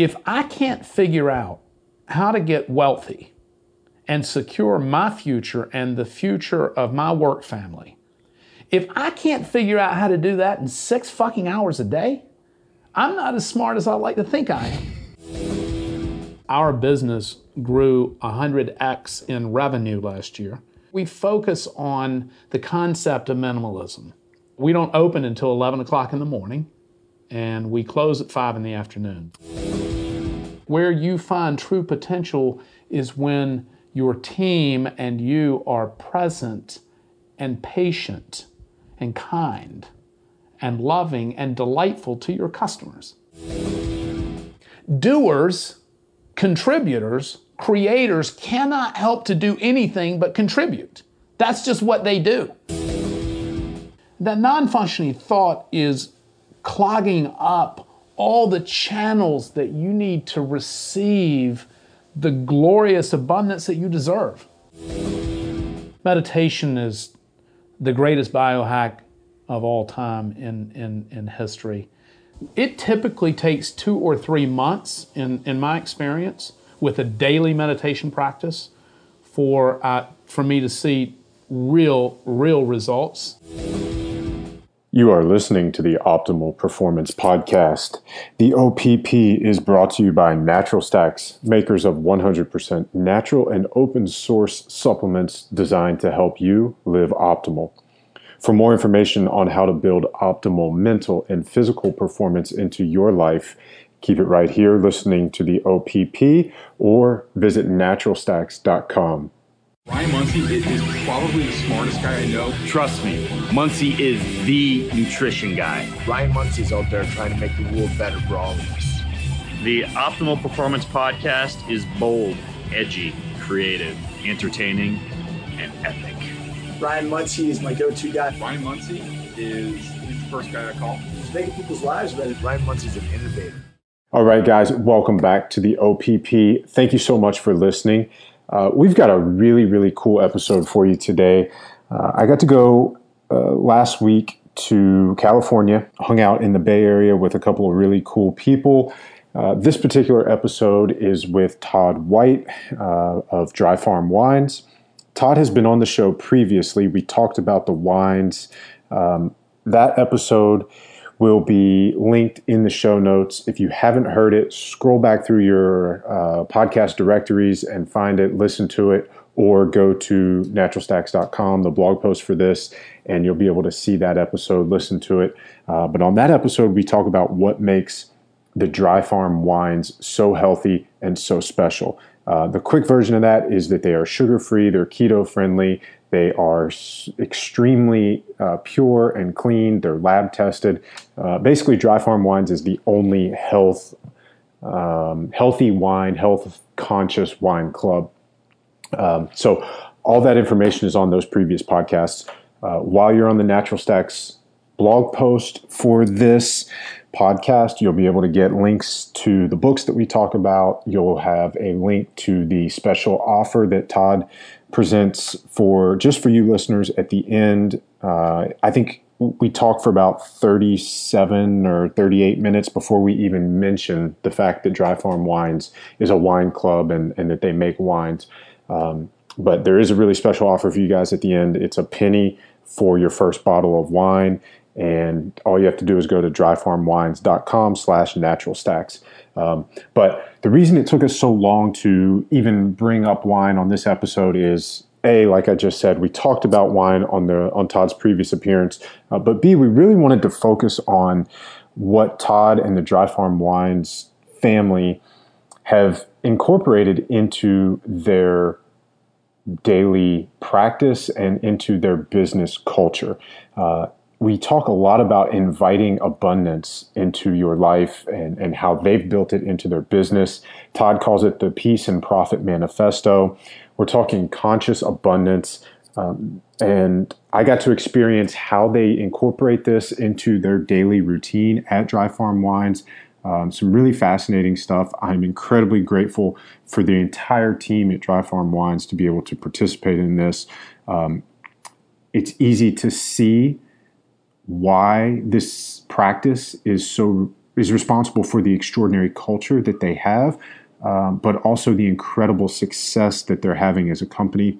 If I can't figure out how to get wealthy and secure my future and the future of my work family, if I can't figure out how to do that in six fucking hours a day, I'm not as smart as I like to think I am. Our business grew 100x in revenue last year. We focus on the concept of minimalism. We don't open until 11 o'clock in the morning and we close at 5 in the afternoon. Where you find true potential is when your team and you are present and patient and kind and loving and delightful to your customers. Doers, contributors, creators cannot help to do anything but contribute. That's just what they do. That non functioning thought is clogging up all the channels that you need to receive the glorious abundance that you deserve. Meditation is the greatest biohack of all time in, in, in history. It typically takes two or three months, in, in my experience, with a daily meditation practice for, uh, for me to see real, real results. You are listening to the Optimal Performance Podcast. The OPP is brought to you by Natural Stacks, makers of 100% natural and open source supplements designed to help you live optimal. For more information on how to build optimal mental and physical performance into your life, keep it right here listening to the OPP or visit naturalstacks.com. Ryan Munsey is probably the smartest guy I know. Trust me, Munsey is the nutrition guy. Ryan Munsey's out there trying to make the world better for all of us. The Optimal Performance Podcast is bold, edgy, creative, entertaining, and epic. Ryan Munsey is my go-to guy. Ryan Munsey is he's the first guy I call. He's making people's lives better. Ryan Munsey's an innovator. All right, guys, welcome back to the OPP. Thank you so much for listening. Uh, we've got a really, really cool episode for you today. Uh, I got to go uh, last week to California, hung out in the Bay Area with a couple of really cool people. Uh, this particular episode is with Todd White uh, of Dry Farm Wines. Todd has been on the show previously. We talked about the wines. Um, that episode will be linked in the show notes. If you haven't heard it, scroll back through your uh, podcast directories and find it, listen to it, or go to naturalstacks.com, the blog post for this, and you'll be able to see that episode, listen to it. Uh, but on that episode, we talk about what makes the dry farm wines so healthy and so special. Uh, the quick version of that is that they are sugar free, they're keto friendly, they are extremely uh, pure and clean. They're lab tested. Uh, basically, Dry Farm Wines is the only health, um, healthy wine, health conscious wine club. Um, so, all that information is on those previous podcasts. Uh, while you're on the Natural Stacks blog post for this podcast, you'll be able to get links to the books that we talk about. You'll have a link to the special offer that Todd presents for just for you listeners at the end. Uh, I think we talked for about 37 or 38 minutes before we even mention the fact that Dry Farm Wines is a wine club and, and that they make wines. Um, but there is a really special offer for you guys at the end. It's a penny for your first bottle of wine. And all you have to do is go to dryfarmwines.com slash natural stacks. Um, but the reason it took us so long to even bring up wine on this episode is a, like I just said, we talked about wine on the on Todd's previous appearance, uh, but B, we really wanted to focus on what Todd and the Dry Farm Wines family have incorporated into their daily practice and into their business culture. Uh, we talk a lot about inviting abundance into your life and, and how they've built it into their business. Todd calls it the Peace and Profit Manifesto. We're talking conscious abundance. Um, and I got to experience how they incorporate this into their daily routine at Dry Farm Wines. Um, some really fascinating stuff. I'm incredibly grateful for the entire team at Dry Farm Wines to be able to participate in this. Um, it's easy to see why this practice is so is responsible for the extraordinary culture that they have, um, but also the incredible success that they're having as a company.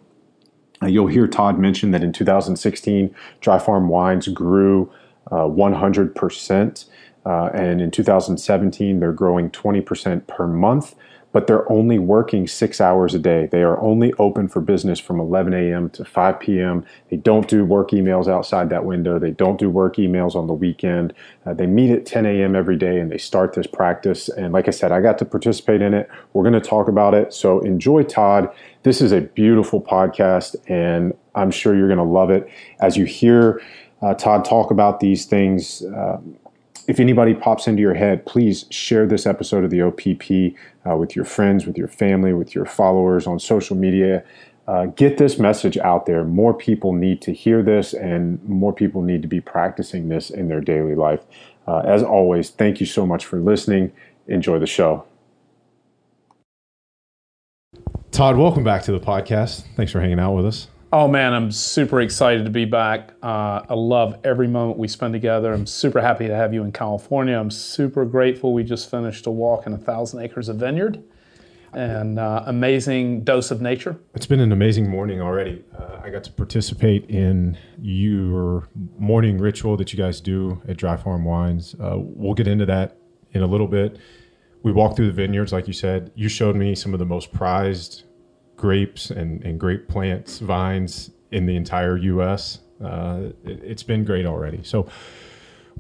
Uh, you'll hear Todd mention that in 2016, Dry Farm Wines grew uh, 100%. Uh, and in 2017, they're growing 20% per month but they're only working six hours a day. They are only open for business from 11 a.m. to 5 p.m. They don't do work emails outside that window. They don't do work emails on the weekend. Uh, they meet at 10 a.m. every day and they start this practice. And like I said, I got to participate in it. We're going to talk about it. So enjoy, Todd. This is a beautiful podcast, and I'm sure you're going to love it as you hear. Uh, Todd talk about these things. Uh, if anybody pops into your head, please share this episode of the OPP uh, with your friends, with your family, with your followers on social media. Uh, get this message out there. More people need to hear this, and more people need to be practicing this in their daily life. Uh, as always, thank you so much for listening. Enjoy the show. Todd, welcome back to the podcast. Thanks for hanging out with us. Oh man, I'm super excited to be back. Uh, I love every moment we spend together. I'm super happy to have you in California. I'm super grateful. We just finished a walk in a thousand acres of vineyard and uh, amazing dose of nature. It's been an amazing morning already. Uh, I got to participate in your morning ritual that you guys do at Dry Farm Wines. Uh, we'll get into that in a little bit. We walked through the vineyards, like you said. You showed me some of the most prized grapes and, and grape plants, vines in the entire U.S. Uh, it, it's been great already. So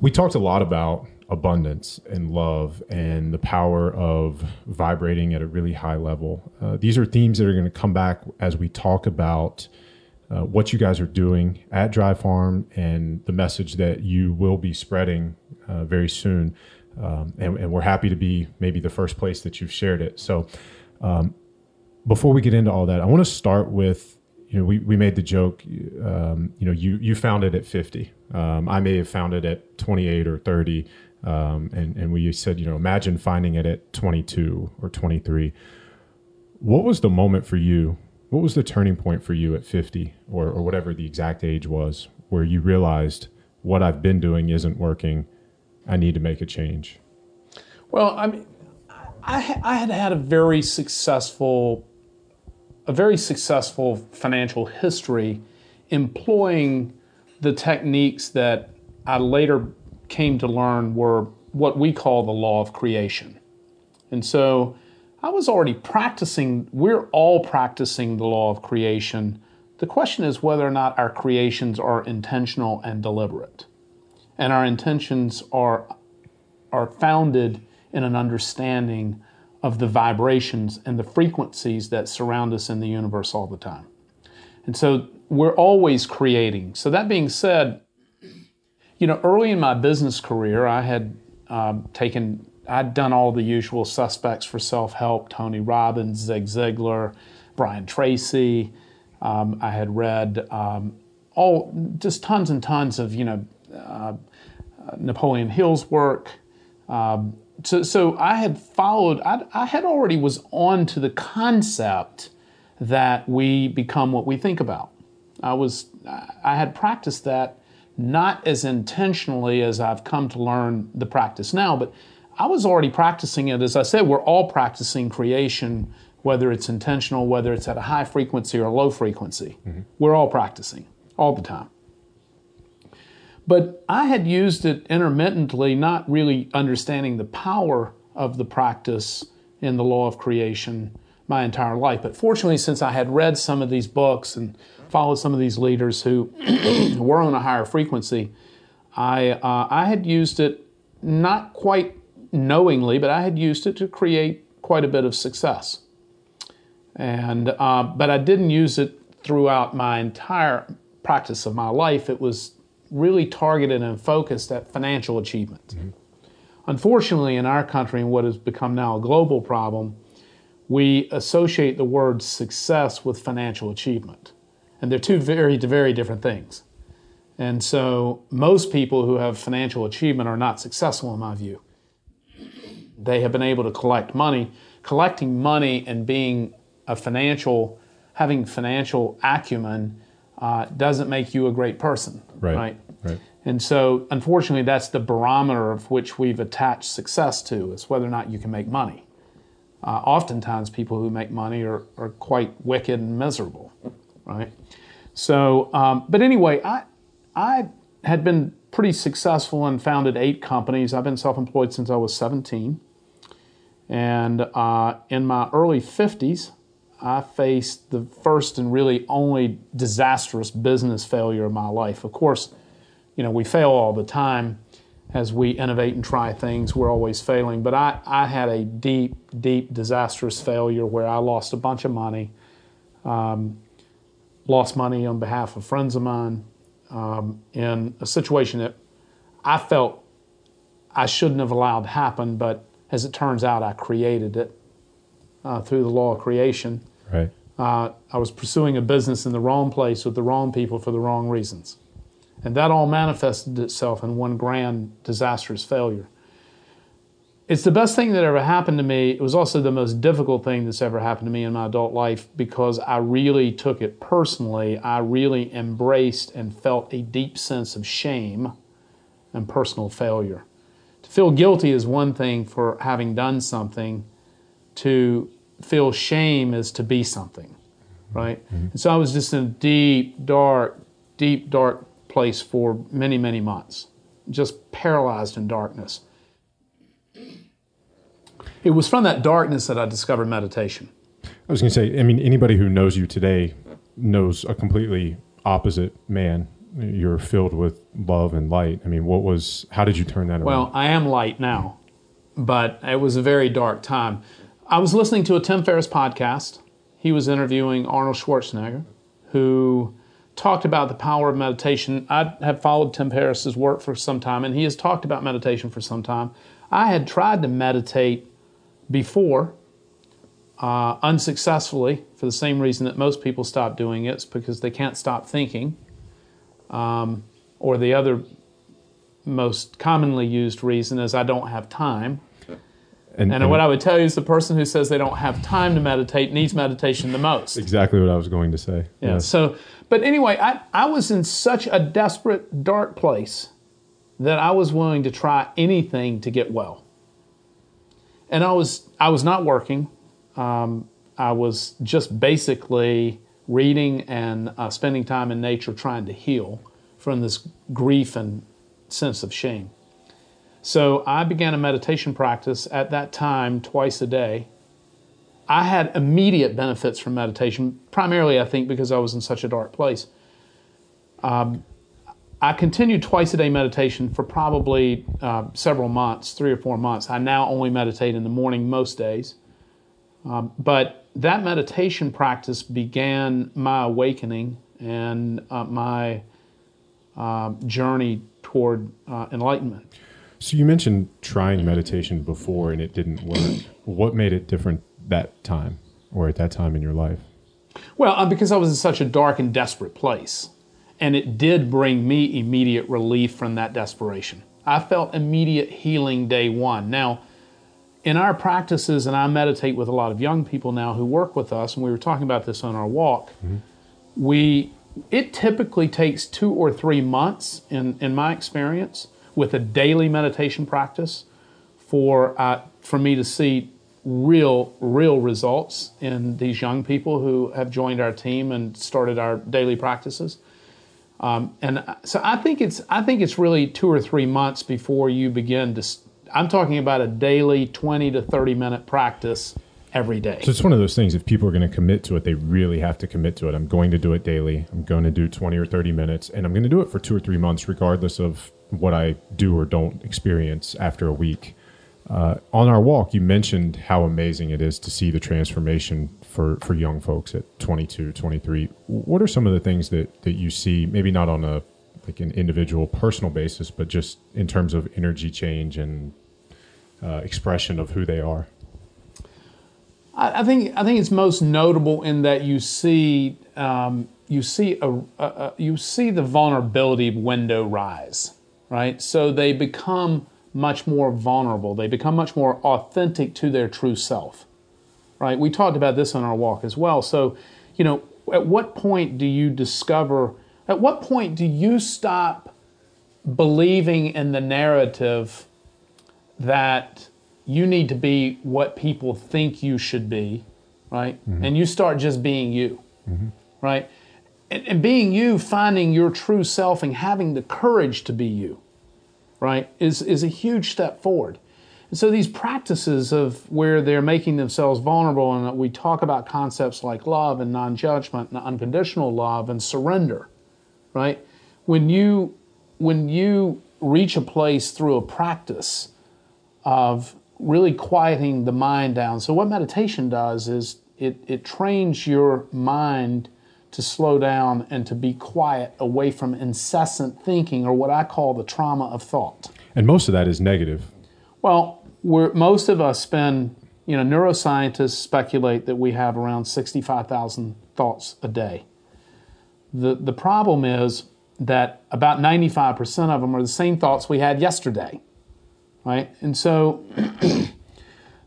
we talked a lot about abundance and love and the power of vibrating at a really high level. Uh, these are themes that are going to come back as we talk about uh, what you guys are doing at Dry Farm and the message that you will be spreading uh, very soon. Um, and, and, we're happy to be maybe the first place that you've shared it. So, um, before we get into all that, I want to start with you know we, we made the joke um, you know you you found it at 50 um, i may have found it at 28 or 30 um, and and we said you know imagine finding it at 22 or 23 what was the moment for you what was the turning point for you at 50 or, or whatever the exact age was where you realized what i've been doing isn't working i need to make a change? Well i mean I, I had had a very successful a very successful financial history employing the techniques that I later came to learn were what we call the law of creation. And so I was already practicing, we're all practicing the law of creation. The question is whether or not our creations are intentional and deliberate. And our intentions are, are founded in an understanding of the vibrations and the frequencies that surround us in the universe all the time. And so we're always creating. So, that being said, you know, early in my business career, I had um, taken, I'd done all the usual suspects for self help Tony Robbins, Zig Ziglar, Brian Tracy. Um, I had read um, all, just tons and tons of, you know, uh, Napoleon Hill's work. Um, so, so I had followed, I, I had already was on to the concept that we become what we think about. I was, I had practiced that not as intentionally as I've come to learn the practice now, but I was already practicing it. As I said, we're all practicing creation, whether it's intentional, whether it's at a high frequency or a low frequency. Mm-hmm. We're all practicing all the time. But I had used it intermittently, not really understanding the power of the practice in the law of creation my entire life. But fortunately, since I had read some of these books and followed some of these leaders who were on a higher frequency, I, uh, I had used it not quite knowingly, but I had used it to create quite a bit of success. And uh, but I didn't use it throughout my entire practice of my life. It was really targeted and focused at financial achievement. Mm-hmm. Unfortunately, in our country, and what has become now a global problem, we associate the word success with financial achievement. And they're two very, very different things. And so most people who have financial achievement are not successful, in my view. They have been able to collect money. Collecting money and being a financial, having financial acumen uh, doesn't make you a great person. Right. Right. right. And so, unfortunately, that's the barometer of which we've attached success to, is whether or not you can make money. Uh, oftentimes, people who make money are, are quite wicked and miserable, right? So, um, but anyway, I, I had been pretty successful and founded eight companies. I've been self employed since I was 17. And uh, in my early 50s, I faced the first and really only disastrous business failure of my life. Of course, you know, we fail all the time as we innovate and try things. We're always failing. But I, I had a deep, deep, disastrous failure where I lost a bunch of money, um, lost money on behalf of friends of mine um, in a situation that I felt I shouldn't have allowed to happen, but as it turns out, I created it uh, through the law of creation. Right. Uh, I was pursuing a business in the wrong place with the wrong people for the wrong reasons. And that all manifested itself in one grand disastrous failure. It's the best thing that ever happened to me. It was also the most difficult thing that's ever happened to me in my adult life because I really took it personally. I really embraced and felt a deep sense of shame and personal failure. To feel guilty is one thing for having done something, to feel shame is to be something, right? Mm-hmm. And so I was just in a deep, dark, deep, dark place for many, many months, just paralyzed in darkness. It was from that darkness that I discovered meditation. I was going to say, I mean, anybody who knows you today knows a completely opposite man. You're filled with love and light. I mean, what was, how did you turn that around? Well, I am light now, but it was a very dark time. I was listening to a Tim Ferriss podcast. He was interviewing Arnold Schwarzenegger, who talked about the power of meditation. I have followed Tim Ferriss's work for some time, and he has talked about meditation for some time. I had tried to meditate before, uh, unsuccessfully, for the same reason that most people stop doing it. It's because they can't stop thinking. Um, or the other most commonly used reason is I don't have time. And, and, what I would tell you is the person who says they don't have time to meditate needs meditation the most. Exactly what I was going to say. Yeah. So, but anyway, I, I was in such a desperate, dark place that I was willing to try anything to get well. And I was I was not working. Um, I was just basically reading and uh, spending time in nature, trying to heal from this grief and sense of shame. So I began a meditation practice at that time twice a day. I had immediate benefits from meditation, primarily, I think, because I was in such a dark place. Um, I continued twice a day meditation for probably uh, several months, three or four months. I now only meditate in the morning most days. Um, but that meditation practice began my awakening and uh, my uh, journey toward uh, enlightenment. So you mentioned trying meditation before and it didn't work. what made it different that time or at that time in your life? Well, uh, because I was in such a dark and desperate place. And it did bring me immediate relief from that desperation. I felt immediate healing day one. Now, in our practices, and I meditate with a lot of young people now who work with us, and we were talking about this on our walk, mm-hmm. we it typically takes two or three months, in, in my experience, with a daily meditation practice for, uh, for me to see real, real results in these young people who have joined our team and started our daily practices. Um, and so I think it's I think it's really two or three months before you begin to. I'm talking about a daily 20 to 30 minute practice every day. So it's one of those things. If people are going to commit to it, they really have to commit to it. I'm going to do it daily. I'm going to do 20 or 30 minutes, and I'm going to do it for two or three months, regardless of what I do or don't experience after a week. Uh, on our walk, you mentioned how amazing it is to see the transformation for, for young folks at 22, 23. What are some of the things that, that you see, maybe not on a like an individual personal basis, but just in terms of energy change and uh, expression of who they are? I, think I think it's most notable in that you see um, you see a, a, a, you see the vulnerability window rise, right? So they become much more vulnerable. They become much more authentic to their true self, right? We talked about this on our walk as well. So, you know, at what point do you discover, at what point do you stop believing in the narrative that you need to be what people think you should be, right? Mm-hmm. And you start just being you, mm-hmm. right? And, and being you, finding your true self and having the courage to be you, right, is, is a huge step forward. And so these practices of where they're making themselves vulnerable, and we talk about concepts like love and non-judgment and unconditional love and surrender, right? When you when you reach a place through a practice of really quieting the mind down. So what meditation does is it, it trains your mind to slow down and to be quiet away from incessant thinking or what I call the trauma of thought. And most of that is negative. Well, we're, most of us spend, you know, neuroscientists speculate that we have around 65,000 thoughts a day. The, the problem is that about 95% of them are the same thoughts we had yesterday, right? And so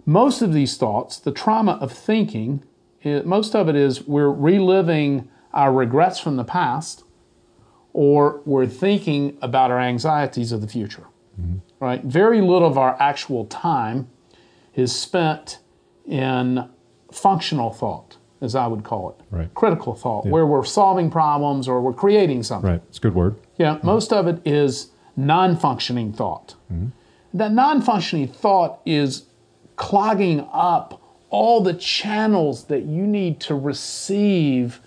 most of these thoughts, the trauma of thinking, it, most of it is we're reliving our regrets from the past or we're thinking about our anxieties of the future mm-hmm. right? Very little of our actual time is spent in functional thought, as I would call it, Right. critical thought, where we're solving problems or we're creating something. Right. It's a good word. Yeah, mm-hmm. most of it is non functioning thought. Mm-hmm. That non functioning thought is clogging up all the channels that you need to receive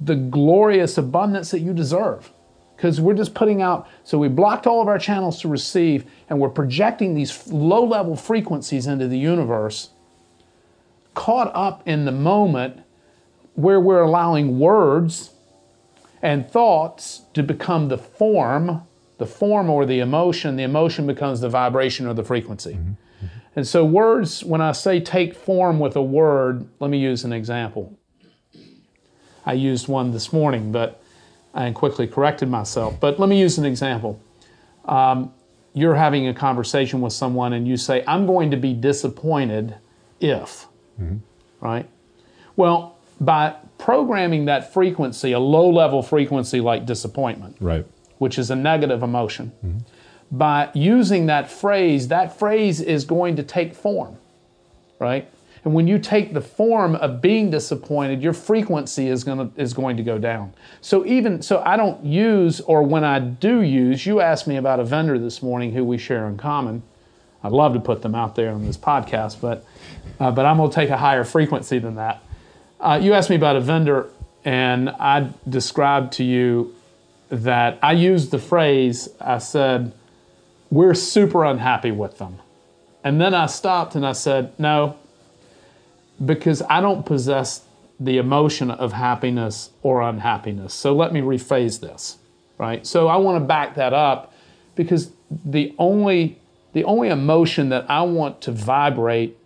the glorious abundance that you deserve. Because we're just putting out, so we blocked all of our channels to receive, and we're projecting these low level frequencies into the universe, caught up in the moment where we're allowing words and thoughts to become the form, the form or the emotion, the emotion becomes the vibration or the frequency. And so, words, when I say take form with a word, let me use an example. I used one this morning, but I quickly corrected myself. But let me use an example. Um, you're having a conversation with someone and you say, I'm going to be disappointed if, right? Well, by programming that frequency, a low level frequency like disappointment, Right. Which is a negative emotion, by using that phrase, that phrase is going to take form, right? And when you take the form of being disappointed, your frequency is going to is going to go down. So even so, I don't use, or when I do use, you asked me about a vendor this morning who we share in common. I'd love to put them out there on this podcast, but uh, but I'm going to take a higher frequency than that. Uh, you asked me about a vendor, and I described to you that I used the phrase. I said, "We're super unhappy with them," and then I stopped and I said, "No." because I don't possess the emotion of happiness or unhappiness. So let me rephrase this, right? So I want to back that up because the only the only emotion that I want to vibrate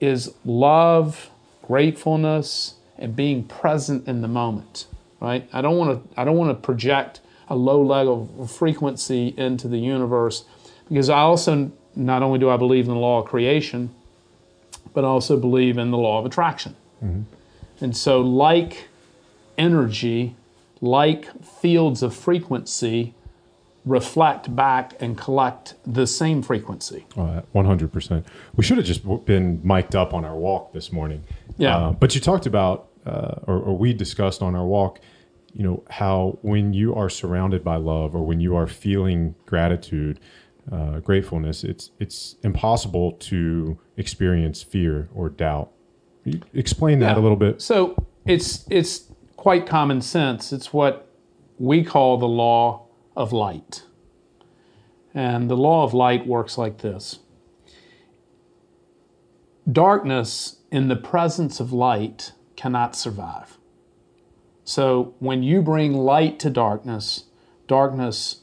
is love, gratefulness, and being present in the moment, right? I don't want to I don't want to project a low level frequency into the universe because I also not only do I believe in the law of creation, but I also believe in the law of attraction. And so, like energy, like fields of frequency, reflect back and collect the same frequency. Uh, One hundred percent. We should have just been mic'd up on our walk this morning. Yeah. Uh, but you talked about, uh, or, or we discussed on our walk, you know, how when you are surrounded by love or when you are feeling gratitude, uh, gratefulness, it's it's impossible to experience fear or doubt. You explain that a little bit. So it's it's quite common sense. It's what we call the law of light. And the law of light works like this. Darkness in the presence of light cannot survive. So when you bring light to darkness, darkness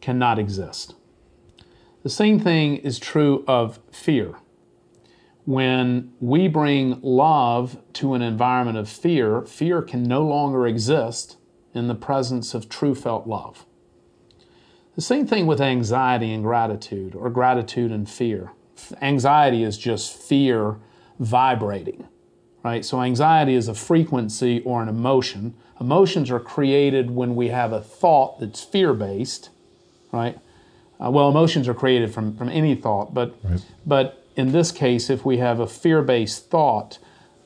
cannot exist. The same thing is true of fear when we bring love to an environment of fear, fear can no longer exist in the presence of true felt love. The same thing with anxiety and gratitude, or gratitude and fear. Anxiety is just fear vibrating, right? So, anxiety is a frequency or an emotion. Emotions are created when we have a thought that's fear based, right? Uh, well, emotions are created from, from any thought, but but in this case, if we have a fear-based thought,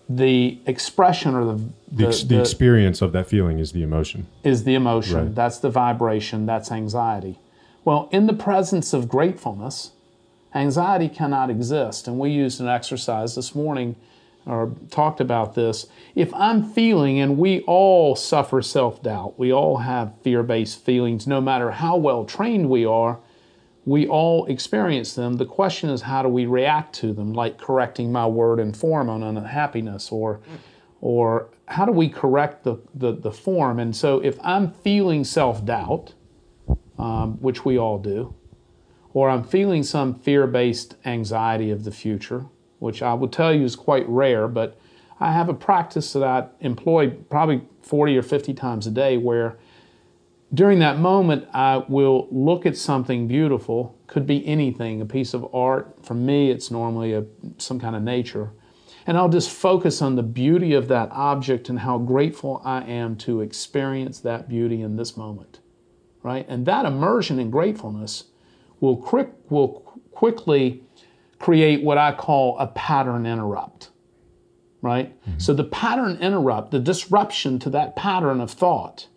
the expression or the The, ex- the, experience of that feeling is the emotion. is the emotion. Right. That's the vibration. That's anxiety. Well, in the presence of gratefulness, anxiety cannot exist. And we used an exercise this morning or talked about this. If I'm feeling, and we all suffer self doubt, we all have fear based feelings, no matter how well trained we are, we all experience them. The question is, how do we react to them, like correcting my word and form on unhappiness or or how do we correct the, the, the form? And so if I'm feeling self doubt, um, which we all do, or I'm feeling some fear based anxiety of the future, which I will tell you is quite rare, but I have a practice that I employ probably 40 or 50 times a day where during that moment I will look at something beautiful, could be anything, a piece of art. For me, it's normally a, some kind of nature. And I'll just focus on the beauty of that object and how grateful I am to experience that beauty in this moment right? And that immersion in gratefulness will quick will quickly create what I call a pattern interrupt, right? Mm-hmm. So the pattern interrupt, the disruption to that pattern of thought,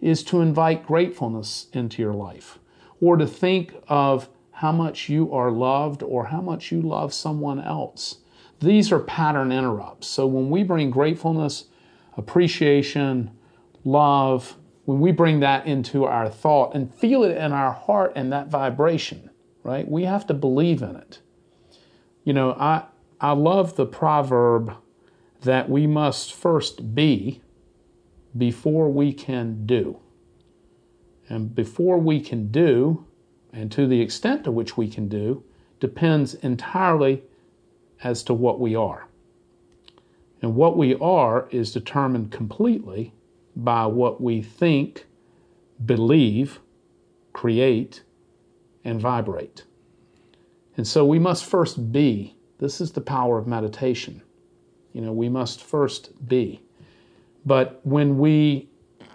is to invite gratefulness into your life, or to think of how much you are loved or how much you love someone else. These are pattern interrupts. So when we bring gratefulness, appreciation, love, when we bring that into our thought and feel it in our heart and that vibration, right? We have to believe in it. You know, I I love the proverb that we must first be before we can do. And before we can do, and to the extent to which we can do, depends entirely as to what we are. And what we are is determined completely by what we think, believe, create, and vibrate. And so we must first be. This is the power of meditation. You know, we must first be. But when we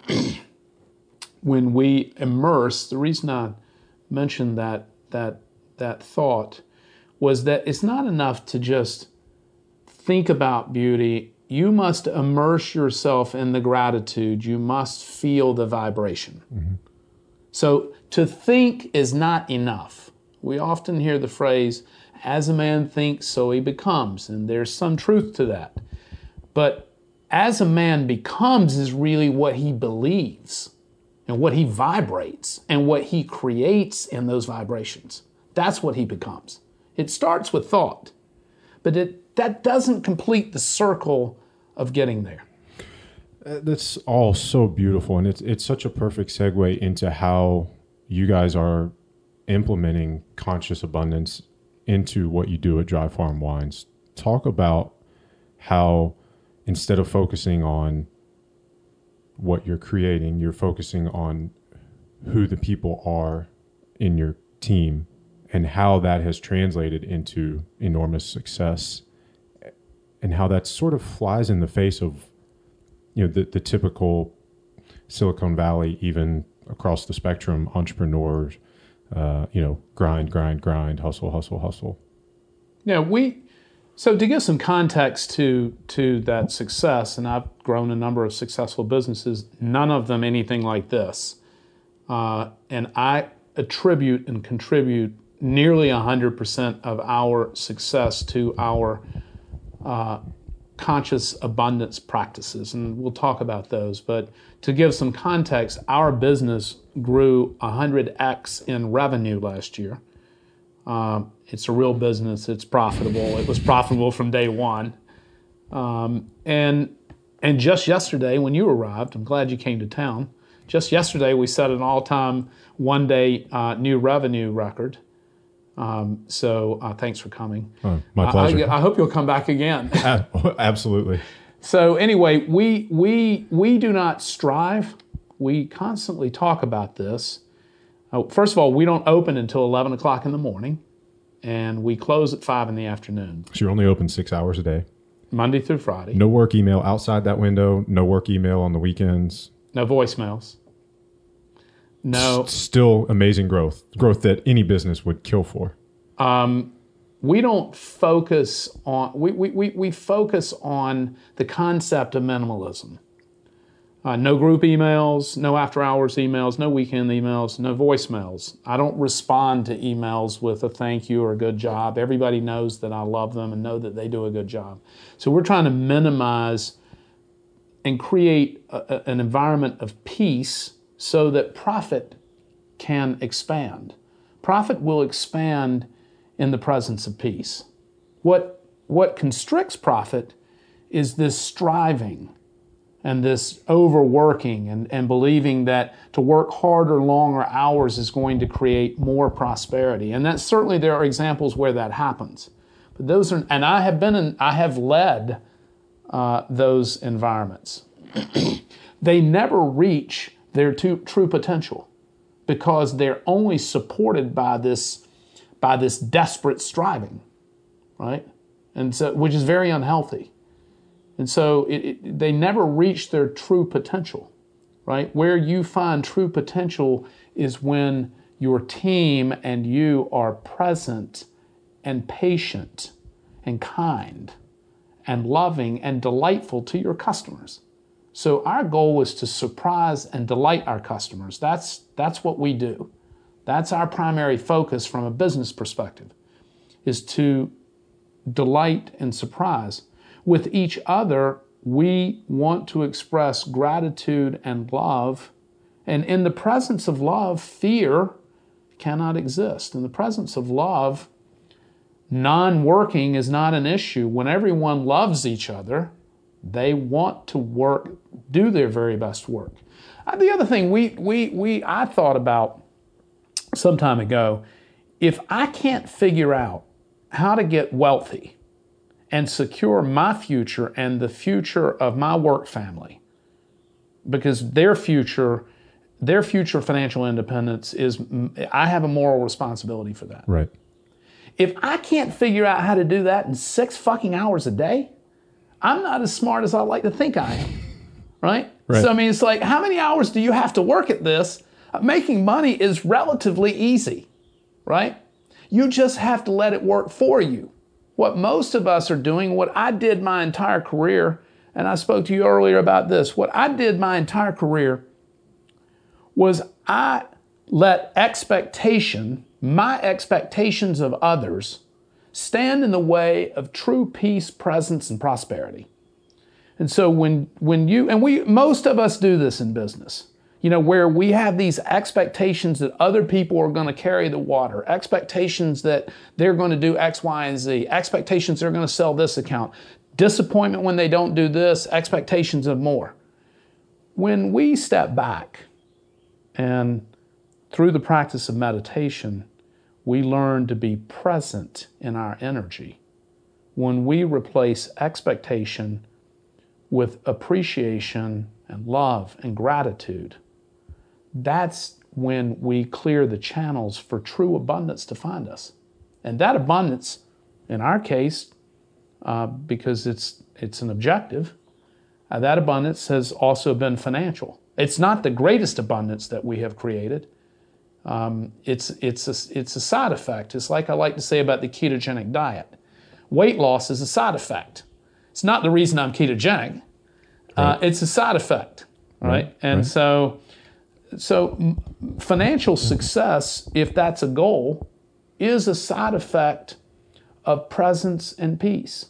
when we immerse, the reason I mentioned that that that thought was that it's not enough to just think about beauty. You must immerse yourself in the gratitude. You must feel the vibration. Mm-hmm. So to think is not enough. We often hear the phrase, as a man thinks, so he becomes, and there's some truth to that. But as a man becomes is really what he believes and what he vibrates and what he creates in those vibrations. That's what he becomes. It starts with thought, but it, that doesn't complete the circle of getting there. Uh, that's all so beautiful, and it's it's such a perfect segue into how you guys are implementing conscious abundance into what you do at Dry Farm Wines. Talk about how instead of focusing on what you're creating, you're focusing on who the people are in your team and how that has translated into enormous success and how that sort of flies in the face of you know the, the typical Silicon Valley, even across the spectrum, entrepreneurs, uh, you know, grind, grind, grind, hustle, hustle, hustle. Yeah, we. So to give some context to to that success, and I've grown a number of successful businesses, none of them anything like this, uh, and I attribute and contribute nearly hundred percent of our success to our uh, conscious abundance practices, and we'll talk about those. But to give some context, our business grew 100x in revenue last year. Um, it's a real business. It's profitable. It was profitable from day one. Um, and and just yesterday, when you arrived, I'm glad you came to town. Just yesterday, we set an all-time one-day uh, new revenue record. Um, so uh, thanks for coming. Oh, my I- pleasure. I, I hope you'll come back again. Absolutely. So anyway, we we we do not strive. We constantly talk about this. Uh, first of all, we don't open until eleven o'clock in the morning, and we close at five in the afternoon, So you're only open six hours a day. Monday through Friday. No work email outside that window. No work email on the weekends. No voicemails. No. S- still amazing growth, growth that any business would kill for. Um, we don't focus on we, we, we, we focus on the concept of minimalism uh, no group emails no after hours emails no weekend emails no voicemails. I don't respond to emails with a thank you or a good job. Everybody knows that i love them and know that they do a good job. So we're trying to minimize and create a, a- an environment of peace so that profit can expand. Profit will expand in the presence of peace. What, what constricts profit is this striving and this overworking and, and believing that to work harder, longer hours is going to create more prosperity. And that certainly there are examples where that happens. But those are, and I have been in, I have led uh, those environments. they never reach their tu- true potential because they're only supported by this by this desperate striving, right? And so, which is very unhealthy. And so, it, it, they never reach their true potential, right? Where you find true potential is when your team and you are present and patient and kind and loving and delightful to your customers. So our goal is to surprise and delight our customers. That's that's what we do. That's our primary focus from a business perspective is to delight and surprise. With each other, we want to express gratitude and love. And in the presence of love, fear cannot exist. In the presence of love, non working is not an issue. When everyone loves each other, they want to work, do their very best work. Uh, The other thing we, we, we, I thought about some time ago if I can't figure out how to get wealthy and secure my future and the future of my work family, because their future, their future financial independence is, I have a moral responsibility for that. Right. If I can't figure out how to do that in six fucking hours a day, I'm not as smart as I like to think I am. Right? Right. So, I mean, it's like, how many hours do you have to work at this? Making money is relatively easy, right? You just have to let it work for you. What most of us are doing, what I did my entire career, and I spoke to you earlier about this, what I did my entire career was I let expectation, my expectations of others, stand in the way of true peace, presence, and prosperity. And so when when you and we most of us do this in business, you know, where we have these expectations that other people are going to carry the water, expectations that they're going to do X, Y, and Z, expectations they're going to sell this account, disappointment when they don't do this, expectations of more. When we step back and through the practice of meditation, we learn to be present in our energy. When we replace expectation with appreciation and love and gratitude, that's when we clear the channels for true abundance to find us. And that abundance, in our case, uh, because it's, it's an objective, uh, that abundance has also been financial. It's not the greatest abundance that we have created. Um, it's, it's, a, it's a side effect. It's like I like to say about the ketogenic diet. Weight loss is a side effect. It's not the reason I'm ketogenic. Uh, it's a side effect, right? And right. so, so financial success, if that's a goal, is a side effect of presence and peace.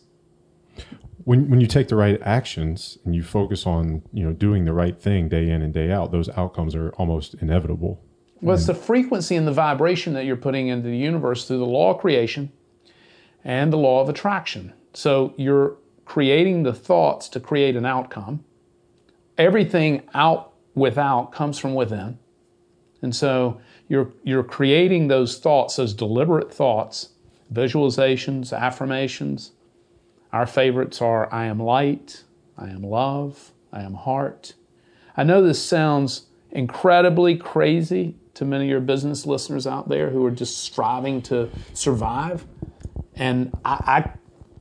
When when you take the right actions and you focus on you know doing the right thing day in and day out, those outcomes are almost inevitable. Well, it's the frequency and the vibration that you're putting into the universe through the law of creation and the law of attraction. So you're creating the thoughts to create an outcome. Everything out without comes from within. And so you're, you're creating those thoughts, those deliberate thoughts, visualizations, affirmations. Our favorites are I am light, I am love, I am heart. I know this sounds incredibly crazy to many of your business listeners out there who are just striving to survive. And I,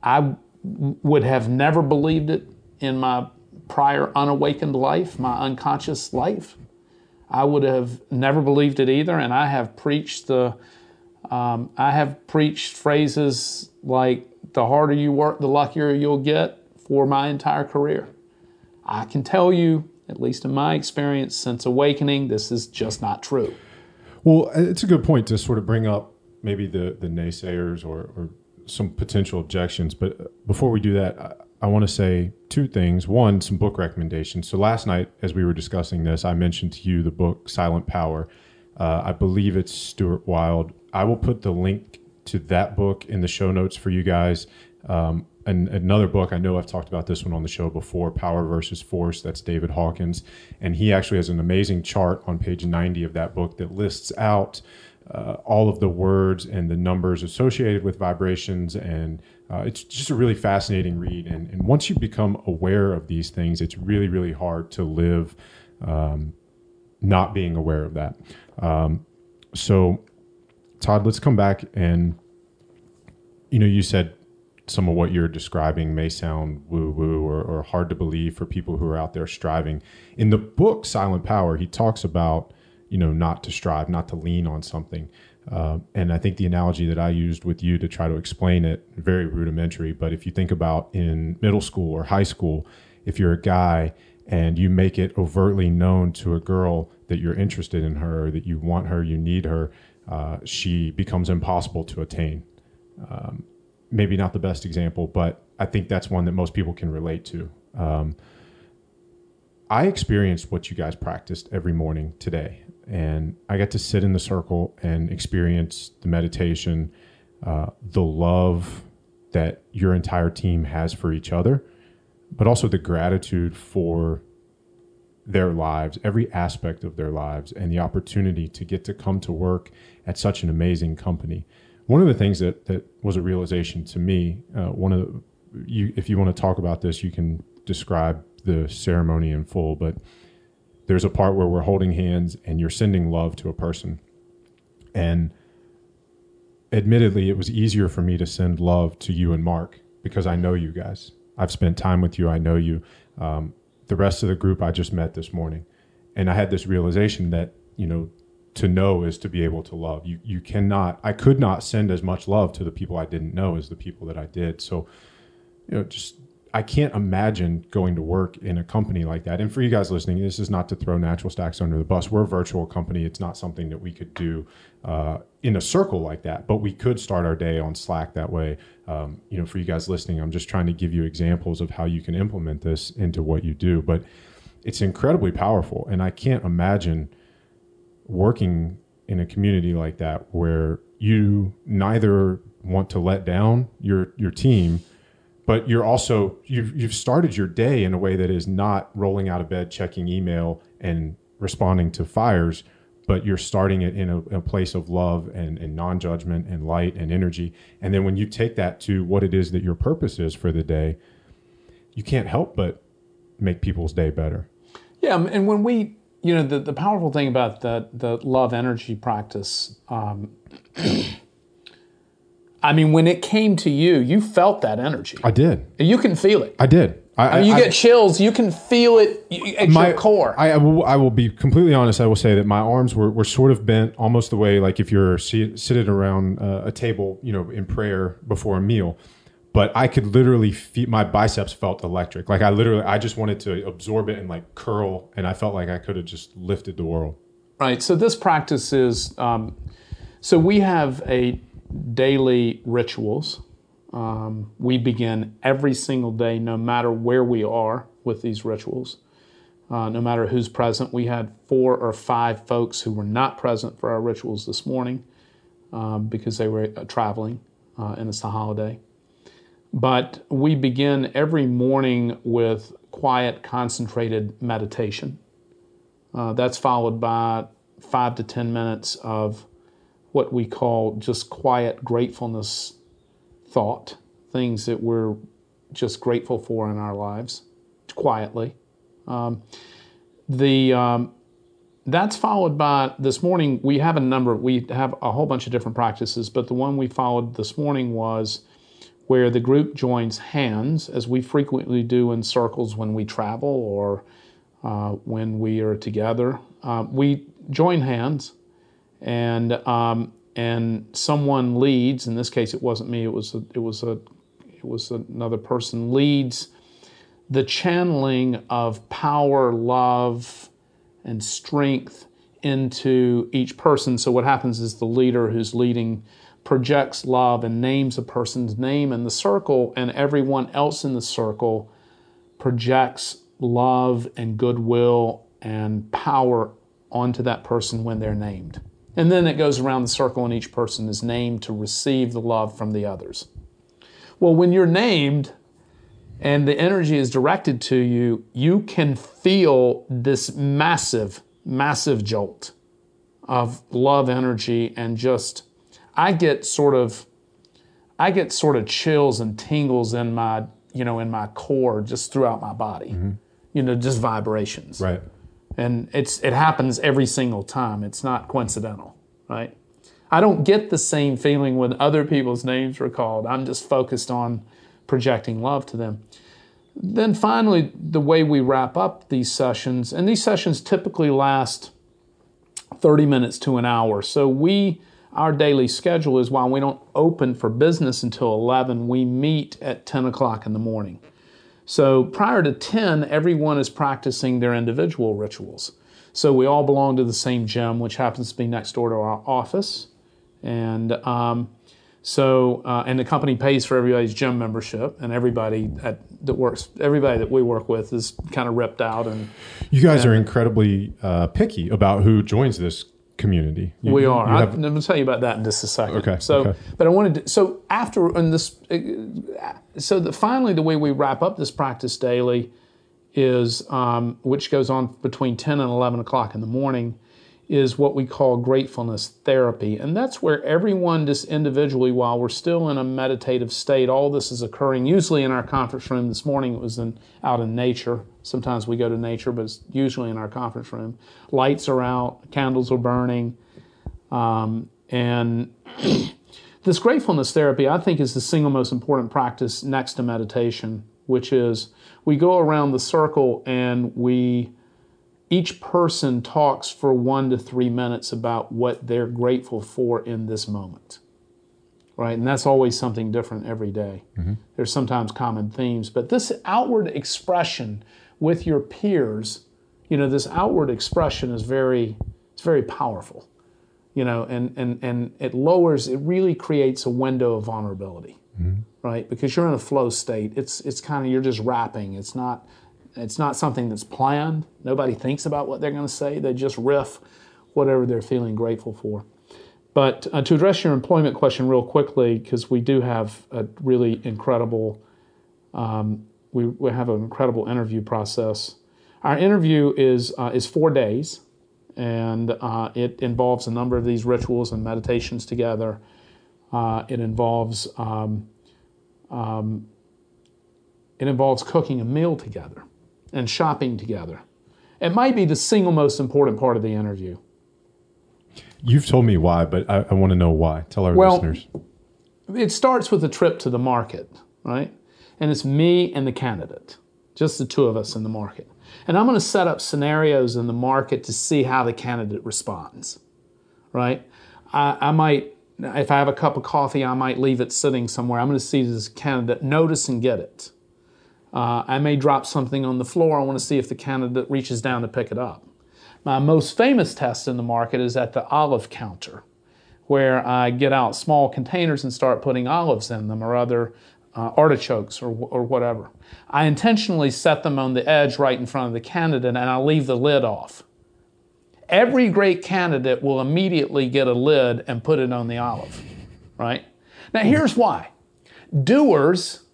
I, I would have never believed it in my prior unawakened life, my unconscious life. I would have never believed it either, and I have preached the um, I have preached phrases like the harder you work, the luckier you'll get for my entire career. I can tell you, at least in my experience since awakening, this is just not true. Well, it's a good point to sort of bring up maybe the, the naysayers or, or some potential objections. But before we do that, I, want to say two things. One, some book recommendations. So last night, as we were discussing this, I mentioned to you the book Silent Power. Uh, I believe it's Stuart Wilde. I will put the link to that book in the show notes for you guys. Um, and another book, I know I've talked about this one on the show before, Power versus Force. That's David Hawkins. And he actually has an amazing chart on page 90 of that book that lists out uh, all of the words and the numbers associated with vibrations. And uh, it's just a really fascinating read. And, and, once you become aware of these things, it's really, really hard to live um, not being aware of that. Um, so, Todd, let's come back and, you know, you said some of what you're describing may sound woo woo or, or, hard to believe for people who are out there striving. In the book Silent Power, he talks about you know not to strive, not to lean on something. Uh, and I think the analogy that I used with you to try to explain it very rudimentary. But if you think about in middle school or high school, if you're a guy and you make it overtly known to a girl that you're interested in her, that you want her, you need her, uh, she becomes impossible to attain. Um, maybe not the best example, but I think that's one that most people can relate to. Um, I experienced what you guys practiced every morning today, and I got to sit in the circle and experience the meditation, uh, the love that your entire team has for each other, but also the gratitude for their lives, every aspect of their lives, and the opportunity to get to come to work at such an amazing company. One of the things that that was a realization to me, uh, one of the, you, if you want to talk about this, you can describe the ceremony in full, but there's a part where we're holding hands and you're sending love to a person. And admittedly, it was easier for me to send love to you and Mark because I know you guys. I've spent time with you. I know you. Um, the rest of the group I just met this morning. And I had this realization that, you know, to know is to be able to love. You you cannot I could not send as much love to the people I didn't know as the people that I did. So, you know, just I can't imagine going to work in a company like that. And for you guys listening, this is not to throw Natural Stacks under the bus. We're a virtual company. It's not something that we could do uh, in a circle like that, but we could start our day on Slack that way. Um, you know, for you guys listening, I'm just trying to give you examples of how you can implement this into what you do. But it's incredibly powerful, and I can't imagine working in a community like that where you neither want to let down your your team but you're also you've you've started your day in a way that is not rolling out of bed checking email and responding to fires but you're starting it in a, a place of love and, and non-judgment and light and energy. And then when you take that to what it is that your purpose is for the day you can't help but make people's day better. Yeah and when we you know the, the powerful thing about the the love energy practice um, i mean when it came to you you felt that energy. I did. You can feel it. I did. I, I mean, you I, get chills. You can feel it at my, your core. I, I, will, I will be completely honest. I will say that my arms were, were sort of bent almost the way like if you're sitting around uh, a table you know in prayer before a meal. But I could literally feel my biceps felt electric. Like I literally, I just wanted to absorb it and like curl, and I felt like I could have just lifted the world. Right. So this practice is, um, so we have a daily rituals. Um, we begin every single day, no matter where we are, with these rituals. Uh, no matter who's present, we had four or five folks who were not present for our rituals this morning um, because they were uh, traveling, uh, and it's a holiday. But we begin every morning with quiet, concentrated meditation. Uh, that's followed by five to 10 minutes of what we call just quiet gratefulness thought, things that we're just grateful for in our lives, quietly. Um, the um, that's followed by this morning. We have a number. We have a whole bunch of different practices, but the one we followed this morning was where the group joins hands, as we frequently do in circles when we travel or uh, when we are together. Uh, we join hands, and um, and someone leads. In this case, it wasn't me. It was a, it was a it was another person leads the channeling of power, love, and strength into each person. So what happens is the leader who's leading projects love and names a person's name in the circle, and everyone else in the circle projects love and goodwill and power onto that person when they're named. And then it goes around the circle, and each person is named to receive the love from the others. Well, when you're named and the energy is directed to you, you can feel this massive, massive jolt of love energy and just, I get sort of, I get sort of chills and tingles in my, you know, in my core just throughout my body, mm-hmm. you know, just vibrations Right. And it's it happens every single time. It's not coincidental, right? I don't get the same feeling when other people's names are called. I'm just focused on projecting love to them. Then finally, the way we wrap up these sessions, and these sessions typically last 30 minutes to an hour. So we our daily schedule is while we don't open for business until 11, we meet at 10 o'clock in the morning. So prior to 10, everyone is practicing their individual rituals. So we all belong to the same gym, which happens to be next door to our office. And um, so, uh, and the company pays for everybody's gym membership, and everybody at, that works, everybody that we work with is kind of ripped out. And You guys are incredibly uh, picky about who joins this community. You- we are. have- I'm going to tell you about that in just a second. Okay, So, okay. but I wanted to. So after in this, so the, finally the way we wrap up this practice daily is, um, which goes on between 10 and 11 o'clock in the morning, is what we call gratefulness therapy, and that's where everyone just individually, while we're still in a meditative state, all this is occurring. Usually in our conference room. This morning it was in out in nature. Sometimes we go to nature, but it's usually in our conference room. Lights are out, candles are burning. Um, and this gratefulness therapy, I think, is the single most important practice next to meditation, which is we go around the circle and we, each person talks for one to three minutes about what they're grateful for in this moment. Right? And that's always something different every day. Mm-hmm. There's sometimes common themes, but this outward expression with your peers, you know, this outward expression is very, it's very powerful you know, and, and, and it lowers, it really creates a window of vulnerability, mm-hmm. right? Because you're in a flow state. It's, it's kind of, you're just rapping. It's not, it's not something that's planned. Nobody thinks about what they're going to say. They just riff whatever they're feeling grateful for. But uh, to address your employment question real quickly, because we do have a really incredible, um, we, we have an incredible interview process. Our interview is, uh, is four days and uh, it involves a number of these rituals and meditations together. Uh, it involves um, um, it involves cooking a meal together and shopping together. It might be the single most important part of the interview. You've told me why, but I, I want to know why. Tell our Well, listeners. It starts with a trip to the market, right? And it's me and the candidate, just the two of us in the market. And I'm going to set up scenarios in the market to see how the candidate responds, right? I, I might, if I have a cup of coffee, I might leave it sitting somewhere. I'm going to see this candidate notice and get it. Uh, I may drop something on the floor. I want to see if the candidate reaches down to pick it up. My most famous test in the market is at the olive counter, where I get out small containers and start putting olives in them or other uh, artichokes or, or whatever. I intentionally set them on the edge right in front of the candidate and I leave the lid off. Every great candidate will immediately get a lid and put it on the olive, right? Now, here's why doers,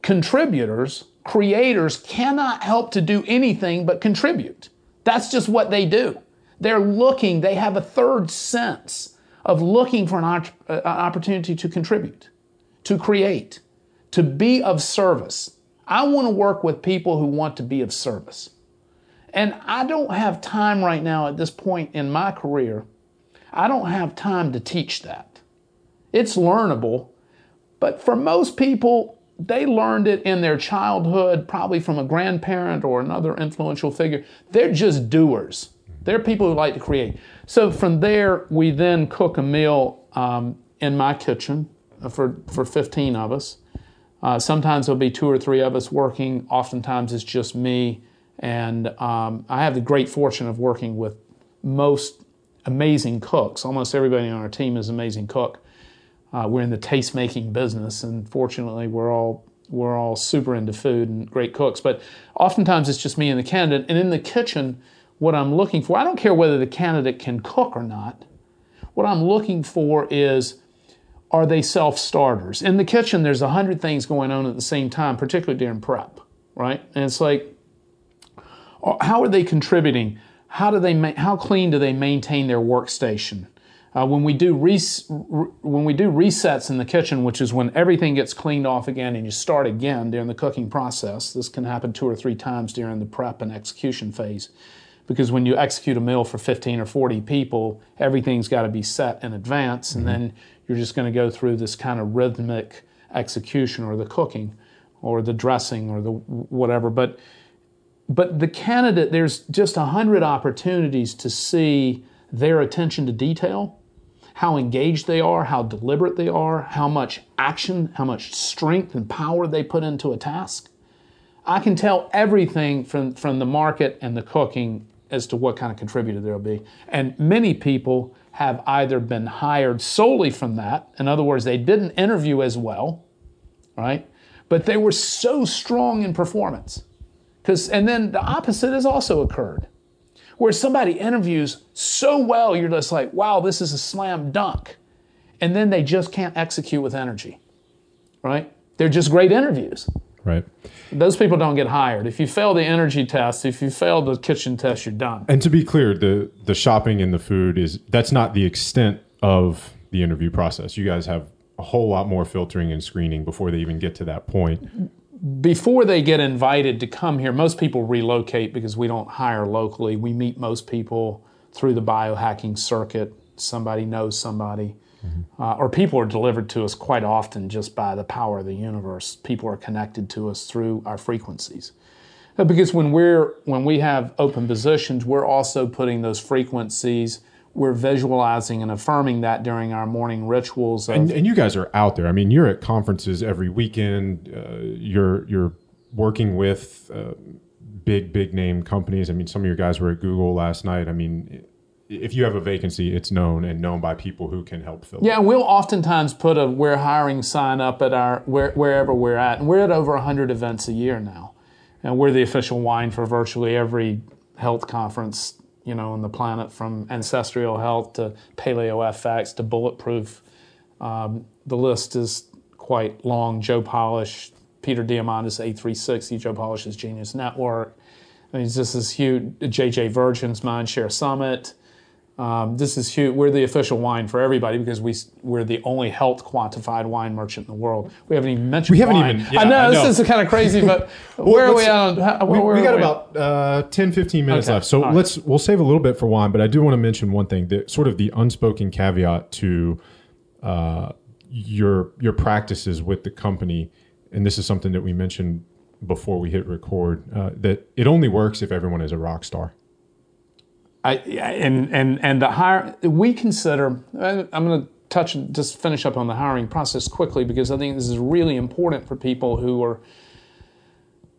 contributors, creators cannot help to do anything but contribute. That's just what they do. They're looking, they have a third sense of looking for an, uh, an opportunity to contribute, to create, to be of service. I want to work with people who want to be of service. And I don't have time right now at this point in my career. I don't have time to teach that. It's learnable, but for most people, they learned it in their childhood, probably from a grandparent or another influential figure. They're just doers. They're people who like to create. So from there, we then cook a meal um, in my kitchen for, for 15 of us. Uh, sometimes there'll be two or three of us working. Oftentimes it's just me. And um, I have the great fortune of working with most amazing cooks. Almost everybody on our team is an amazing cook. Uh, we're in the taste making business, and fortunately, we're all we're all super into food and great cooks. But oftentimes, it's just me and the candidate. And in the kitchen, what I'm looking for, I don't care whether the candidate can cook or not. What I'm looking for is are they self starters? In the kitchen, there's a hundred things going on at the same time, particularly during prep, right? And it's like, how are they contributing? How do they ma- how clean do they maintain their workstation? Uh, when we do res- when we do resets in the kitchen, which is when everything gets cleaned off again and you start again during the cooking process, this can happen two or three times during the prep and execution phase. Because when you execute a meal for 15 or 40 people, everything's got to be set in advance, and then you're just going to go through this kind of rhythmic execution or the cooking or the dressing or the whatever. But but the candidate, there's just a hundred opportunities to see their attention to detail, how engaged they are, how deliberate they are, how much action, how much strength and power they put into a task. I can tell everything from, from the market and the cooking as to what kind of contributor there'll be. And many people have either been hired solely from that, in other words, they didn't interview as well, right? But they were so strong in performance. Because and then the opposite has also occurred. Where somebody interviews so well, you're just like, wow, this is a slam dunk. And then they just can't execute with energy. Right? They're just great interviews. Right. Those people don't get hired. If you fail the energy test, if you fail the kitchen test, you're done. And to be clear, the the shopping and the food is that's not the extent of the interview process. You guys have a whole lot more filtering and screening before they even get to that point. Before they get invited to come here, most people relocate because we don't hire locally. We meet most people through the biohacking circuit. Somebody knows somebody. Uh, or people are delivered to us quite often just by the power of the universe. People are connected to us through our frequencies. Uh, Because when we're when we have open positions, we're also putting those frequencies. We're visualizing and affirming that during our morning rituals. Of, And, and you guys are out there. I mean, you're at conferences every weekend. Uh, you're you're working with uh, big big name companies. I mean, some of your guys were at Google last night. I mean, if you have a vacancy, it's known and known by people who can help fill. it. Yeah, and we'll oftentimes put a "we're hiring" sign up at our where, wherever we're at, and we're at over hundred events a year now, and we're the official wine for virtually every health conference you know on the planet, from ancestral health to paleo FX to bulletproof. Um, the list is quite long. Joe Polish, Peter Diamandis, A360, Joe Polish's Genius Network. I mean, this is huge. JJ Virgin's Mindshare Summit. Um, this is huge. We're the official wine for everybody because we we're the only health quantified wine merchant in the world. We haven't even mentioned. We haven't wine. even- yeah, I know I know. this is kind of crazy, but where are we at? On, how, we, we got about uh, 10 15 minutes Okay, left so right. let's we'll save a little bit for wine but i do want to mention one thing that sort of the unspoken caveat to uh, your your practices with the company and this is something that we mentioned before we hit record uh, that it only works if everyone is a rock star I, and and and the hire we consider. I- I'm going to touch just finish up on the hiring process quickly because I think this is really important for people who are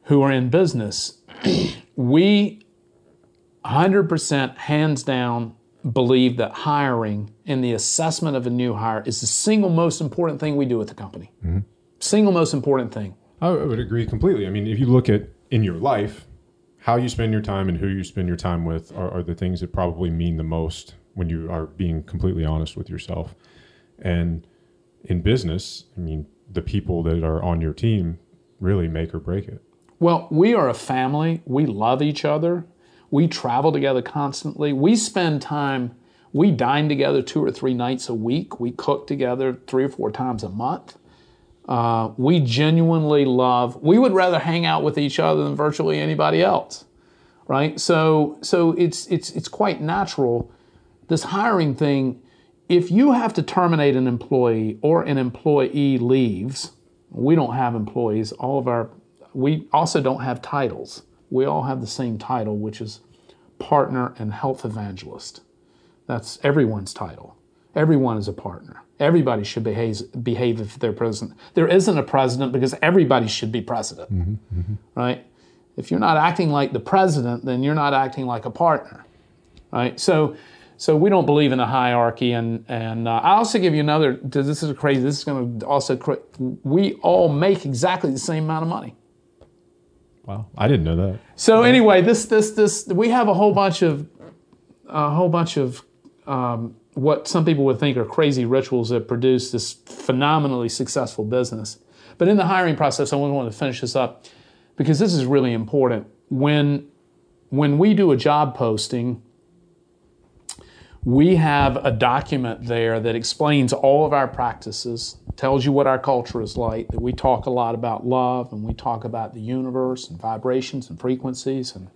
who are in business. we 100% hands down believe that hiring and the assessment of a new hire is the single most important thing we do at the company. Mm-hmm. Single most important thing. I would agree completely. I mean, if you look at in your life, how you spend your time and who you spend your time with are, are the things that probably mean the most when you are being completely honest with yourself. And in business, I mean, the people that are on your team really make or break it. Well, we are a family. We love each other. We travel together constantly. We spend time, we dine together two or three nights a week. We cook together three or four times a month. Uh, we genuinely love, we would rather hang out with each other than virtually anybody else. Right? So so it's it's it's quite natural. This hiring thing, if you have to terminate an employee or an employee leaves, We don't have employees. All of our, we also don't have titles. We all have the same title, which is partner and health evangelist. That's everyone's title. Everyone is a partner. Everybody should behave, behave if they're president. There isn't a president because everybody should be president, right? If you're not acting like the president, then you're not acting like a partner, right? So, so we don't believe in a hierarchy. And and uh, I'll also give you another. This is crazy. This is going to also. We all make exactly the same amount of money. Wow, I didn't know that. So anyway, this this this we have a whole bunch of a whole bunch of um, what some people would think are crazy rituals that produce this phenomenally successful business. But in the hiring process, I want to finish this up because this is really important. When when we do a job posting, we have a document there that explains all of our practices, tells you what our culture is like, that we talk a lot about love and we talk about the universe and vibrations and frequencies and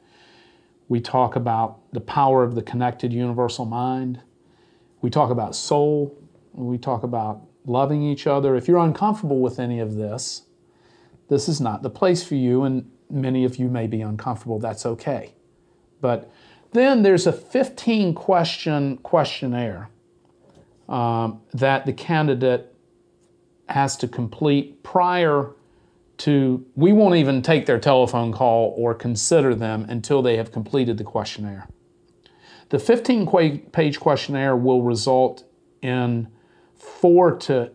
we talk about the power of the connected universal mind. We talk about soul. We talk about loving each other. If you're uncomfortable with any of this, this is not the place for you, and many of you may be uncomfortable. That's okay. But then there's a 15 question questionnaire um, that the candidate has to complete prior to, we won't even take their telephone call or consider them until they have completed the questionnaire. The 15 page questionnaire will result in four to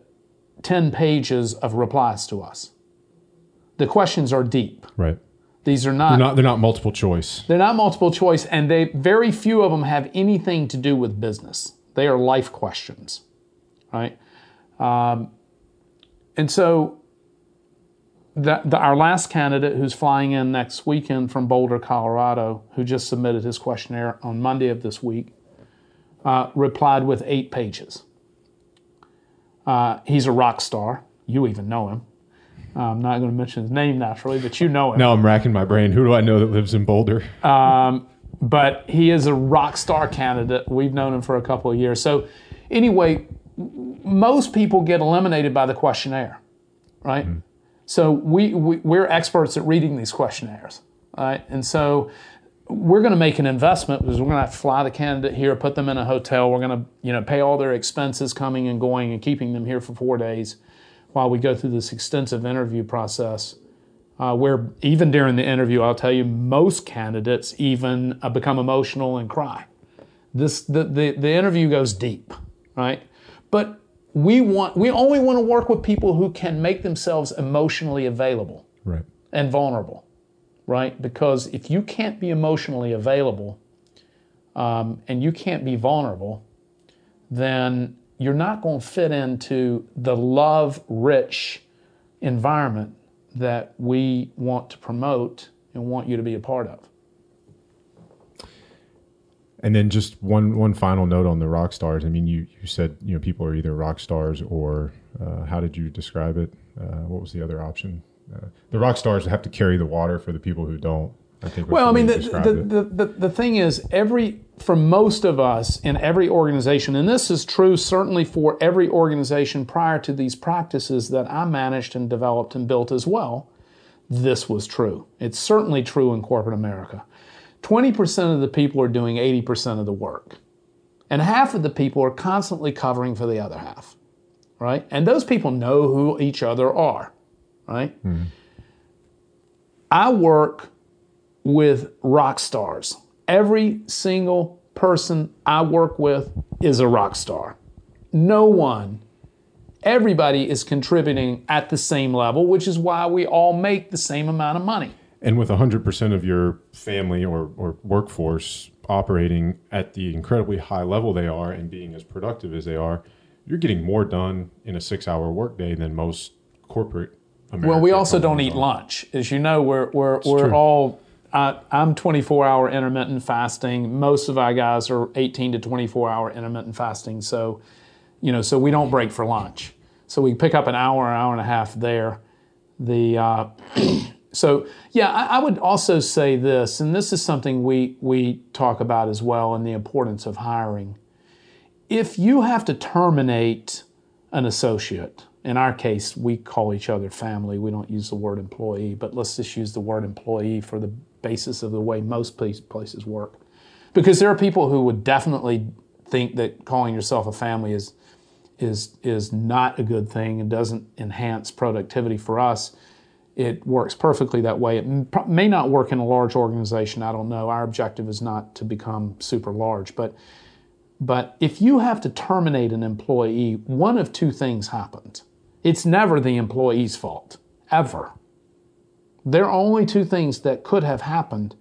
10 pages of replies to us. The questions are deep. Right. These are They're not. They're not multiple choice. they're not multiple choice, and they very few of them have anything to do with business. They are life questions, right? Um, and so, the, the, our last candidate, who's flying in next weekend from Boulder, Colorado, who just submitted his questionnaire on Monday of this week, uh, replied with eight pages. Uh, he's a rock star. You even know him. I'm not going to mention his name naturally, but you know him. Now I'm racking my brain. Who do I know that lives in Boulder? but he is a rock star candidate. We've known him for a couple of years. So, anyway, most people get eliminated by the questionnaire, right? So we, we we're experts at reading these questionnaires, right? And so we're going to make an investment because we're going to to fly the candidate here, put them in a hotel. We're going to you know pay all their expenses coming and going and keeping them here for four days while we go through this extensive interview process uh, where even during the interview, I'll tell you, most candidates even uh, become emotional and cry. This the, the the interview goes deep, right? But we want we only want to work with people who can make themselves emotionally available Right. and vulnerable, right? Because if you can't be emotionally available um, and you can't be vulnerable, then you're not going to fit into the love rich environment that we want to promote and want you to be a part of. And then just one one final note on the rock stars. I mean, you you said you know people are either rock stars or uh, how did you describe it? Uh, what was the other option? Uh, the rock stars have to carry the water for the people who don't. I think. Well, I mean, the, the, the, the, the thing is, every for most of us in every organization, and this is true certainly for every organization prior to these practices that I managed and developed and built as well, this was true. It's certainly true in corporate America. 20% of the people are doing 80% of the work, and half of the people are constantly covering for the other half, right? And those people know who each other are, right? I work with rock stars. Every single person I work with is a rock star. No one, everybody is contributing at the same level, which is why we all make the same amount of money. And with 100% of your family or, or workforce operating at the incredibly high level they are and being as productive as they are, you're getting more done in a six hour workday than most corporate Well, we also don't eat are. lunch. As you know, we're, we're, we're true. all, I, I'm 24 hour intermittent fasting. Most of our guys are 18 to 24 hour intermittent fasting. So, you know, so we don't break for lunch. So we pick up an hour, an hour and a half there. The, uh, so yeah, I, I would also say this, and this is something we, we talk about as well in the importance of hiring. If you have to terminate an associate, in our case, we call each other family. We don't use the word employee, but let's just use the word employee for the basis of the way most places work. Because there are people who would definitely think that calling yourself a family is is is not a good thing and doesn't enhance productivity for us. It works perfectly that way. It may not work in a large organization. I don't know. Our objective is not to become super large, but but if you have to terminate an employee, one of two things happens. It's never the employee's fault, ever. There are only two things that could have happened